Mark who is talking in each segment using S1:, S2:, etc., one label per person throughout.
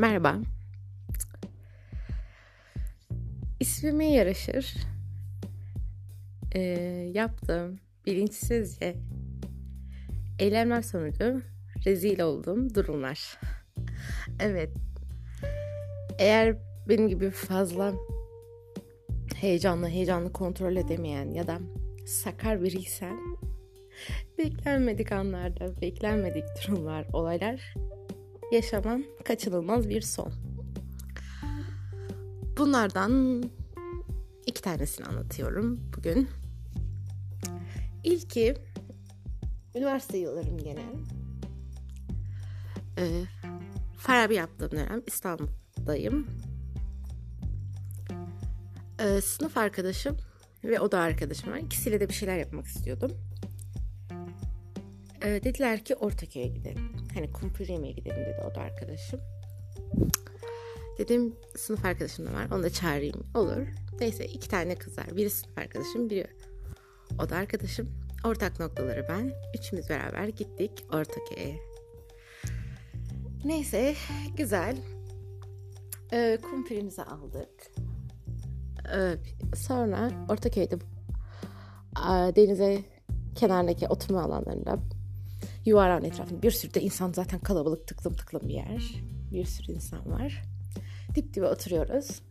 S1: Merhaba. İsmime yaraşır. Ee, yaptığım bilinçsizce eylemler sonucu rezil olduğum durumlar. evet. Eğer benim gibi fazla heyecanlı heyecanlı kontrol edemeyen ya da sakar biriysen beklenmedik anlarda, beklenmedik durumlar, olaylar yaşaman kaçınılmaz bir son. Bunlardan iki tanesini anlatıyorum bugün. İlki üniversite yıllarım gene. Ee, Farabi yaptığım dönem İstanbul'dayım. Ee, sınıf arkadaşım ve o da arkadaşım var. İkisiyle de bir şeyler yapmak istiyordum. Ee, dediler ki Ortaköy'e gidelim. Hani kumpir yemeye gidelim dedi o da arkadaşım. Dedim sınıf arkadaşım da var onu da çağırayım. Olur. Neyse iki tane kız var. Biri sınıf arkadaşım biri o da arkadaşım. Ortak noktaları ben. Üçümüz beraber gittik Ortaköy'e. Neyse güzel. Ee, kumpirimizi aldık. Ee, sonra Ortaköy'de denize kenardaki oturma alanlarında yuvarlağın etrafında bir sürü de insan zaten kalabalık tıklım tıklım bir yer. Bir sürü insan var. Dip dibe oturuyoruz.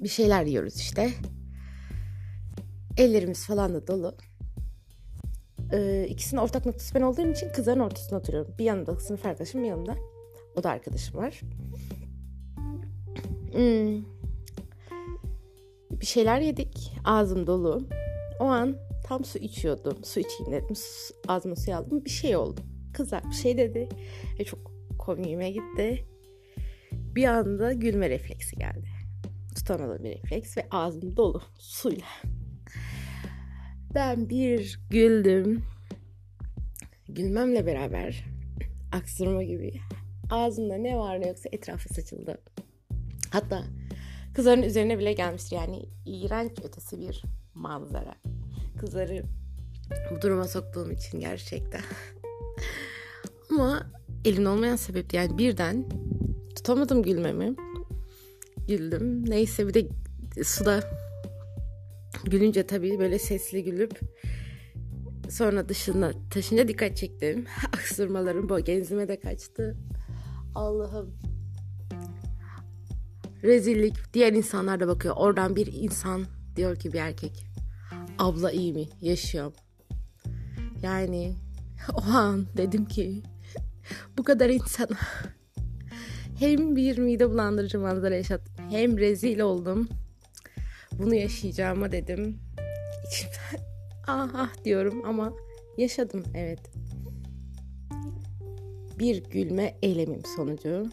S1: Bir şeyler yiyoruz işte. Ellerimiz falan da dolu. Ee, ikisinin ortak noktası ben olduğum için kızların ortasında oturuyorum. Bir yanımda sınıf arkadaşım, bir yanımda o da arkadaşım var. Hmm. Bir şeyler yedik. Ağzım dolu. O an Tam su içiyordum. Su içeyim dedim. Ağzıma su aldım. Bir şey oldu. Kızlar bir şey dedi. Ve çok komiğime gitti. Bir anda gülme refleksi geldi. Tutamadığım bir refleks ve ağzım dolu suyla. Ben bir güldüm. Gülmemle beraber aksırma gibi ağzımda ne var ne yoksa etrafı saçıldı. Hatta kızların üzerine bile gelmiştir. Yani iğrenç ötesi bir manzara kızları bu duruma soktuğum için gerçekten. Ama elim olmayan sebepti yani birden tutamadım gülmemi. Güldüm. Neyse bir de suda gülünce tabii böyle sesli gülüp sonra dışına taşınca dikkat çektim. Aksırmalarım bu genzime de kaçtı. Allah'ım. Rezillik. Diğer insanlar da bakıyor. Oradan bir insan diyor ki bir erkek abla iyi mi? Yaşıyor. Yani o an dedim ki bu kadar insana hem bir mide bulandırıcı manzara yaşattım hem rezil oldum. Bunu yaşayacağıma dedim. Ah ah diyorum ama yaşadım evet. Bir gülme eylemim sonucu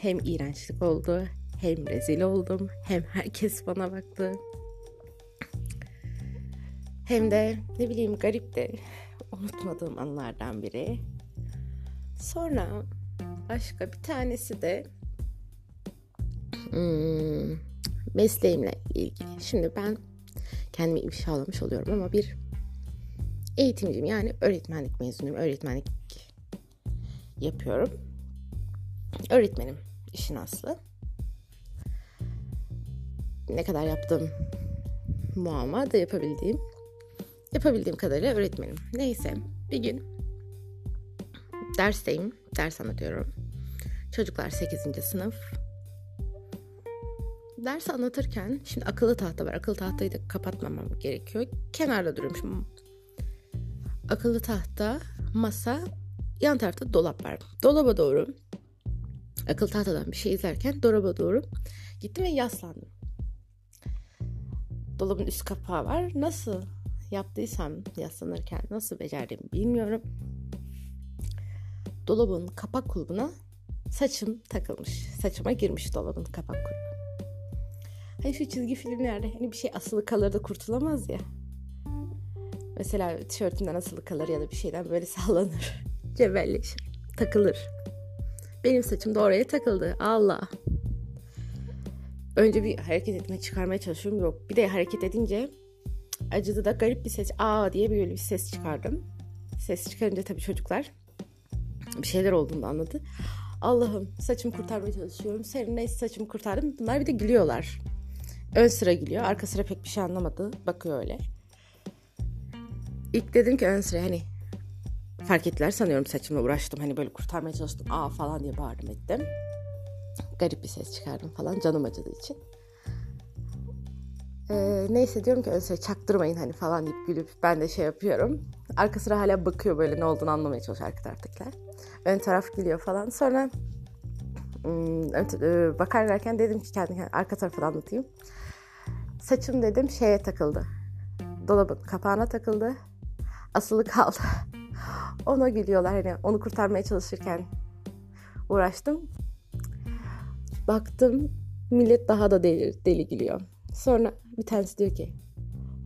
S1: hem iğrençlik oldu hem rezil oldum hem herkes bana baktı. Hem de ne bileyim garip de unutmadığım anlardan biri. Sonra başka bir tanesi de hmm, mesleğimle ilgili. Şimdi ben kendimi ifşalamış oluyorum ama bir eğitimciyim. Yani öğretmenlik mezunuyum. Öğretmenlik yapıyorum. Öğretmenim işin aslı. Ne kadar yaptım muamma da yapabildiğim Yapabildiğim kadarıyla öğretmenim. Neyse bir gün dersteyim. Ders anlatıyorum. Çocuklar 8. sınıf. Ders anlatırken şimdi akıllı tahta var. Akıllı tahtayı da kapatmamam gerekiyor. Kenarda duruyormuşum. Akıllı tahta, masa, yan tarafta dolap var. Dolaba doğru akıllı tahtadan bir şey izlerken dolaba doğru gittim ve yaslandım. Dolabın üst kapağı var. Nasıl yaptıysam yaslanırken nasıl becerdim bilmiyorum. Dolabın kapak kulbuna saçım takılmış. Saçıma girmiş dolabın kapak kulbu. Hani şu çizgi filmlerde hani bir şey asılı kalır da kurtulamaz ya. Mesela tişörtünden asılı kalır ya da bir şeyden böyle sallanır. Cebelleşir. Takılır. Benim saçım da oraya takıldı. Allah. Önce bir hareket etme çıkarmaya çalışıyorum. Yok. Bir de hareket edince acıdı da garip bir ses aa diye böyle bir ses çıkardım. Ses çıkarınca tabii çocuklar bir şeyler olduğunu anladı. Allah'ım saçımı kurtarmaya çalışıyorum. Neyse saçımı kurtardım. Bunlar bir de gülüyorlar. Ön sıra gülüyor. Arka sıra pek bir şey anlamadı. Bakıyor öyle. İlk dedim ki ön sıra hani fark ettiler sanıyorum saçımla uğraştım. Hani böyle kurtarmaya çalıştım. Aa falan diye bağırdım ettim. Garip bir ses çıkardım falan canım acıdığı için. Ee, neyse diyorum ki ön sıra çaktırmayın hani falan deyip gülüp ben de şey yapıyorum. Arka sıra hala bakıyor böyle ne olduğunu anlamaya çalışıyor arka taraftakiler. Ön taraf gülüyor falan. Sonra e, bakarken dedim ki kendi arka tarafı anlatayım. Saçım dedim şeye takıldı. Dolabın kapağına takıldı. Asılı kaldı. Ona gülüyorlar hani onu kurtarmaya çalışırken uğraştım. Baktım millet daha da deli, deli gülüyor. Sonra bir tanesi diyor ki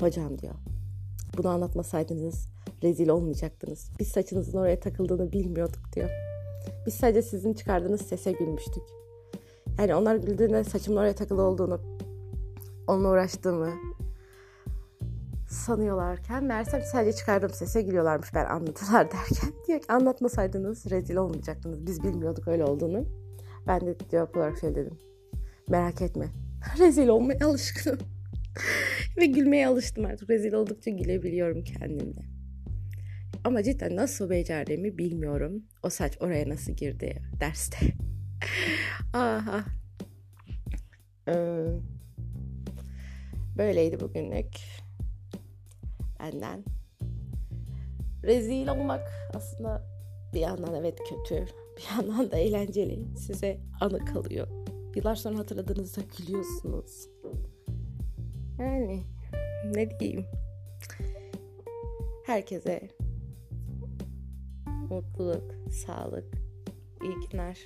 S1: hocam diyor bunu anlatmasaydınız rezil olmayacaktınız. Biz saçınızın oraya takıldığını bilmiyorduk diyor. Biz sadece sizin çıkardığınız sese gülmüştük. Yani onlar güldüğünde saçımın oraya takılı olduğunu, onunla uğraştığımı sanıyorlarken meğersem sadece çıkardığım sese gülüyorlarmış ben anlatılar derken. Diyor ki anlatmasaydınız rezil olmayacaktınız. Biz bilmiyorduk öyle olduğunu. Ben de cevap olarak şöyle dedim. Merak etme. Rezil olmaya alışkınım. Ve gülmeye alıştım artık. Rezil oldukça gülebiliyorum kendimle. Ama cidden nasıl becerdiğimi bilmiyorum. O saç oraya nasıl girdi derste. Aha. Ee, böyleydi bugünlük. Benden. Rezil olmak aslında bir yandan evet kötü. Bir yandan da eğlenceli. Size anı kalıyor. Yıllar sonra hatırladığınızda gülüyorsunuz. Yani ne diyeyim. Herkese mutluluk, sağlık, iyi günler.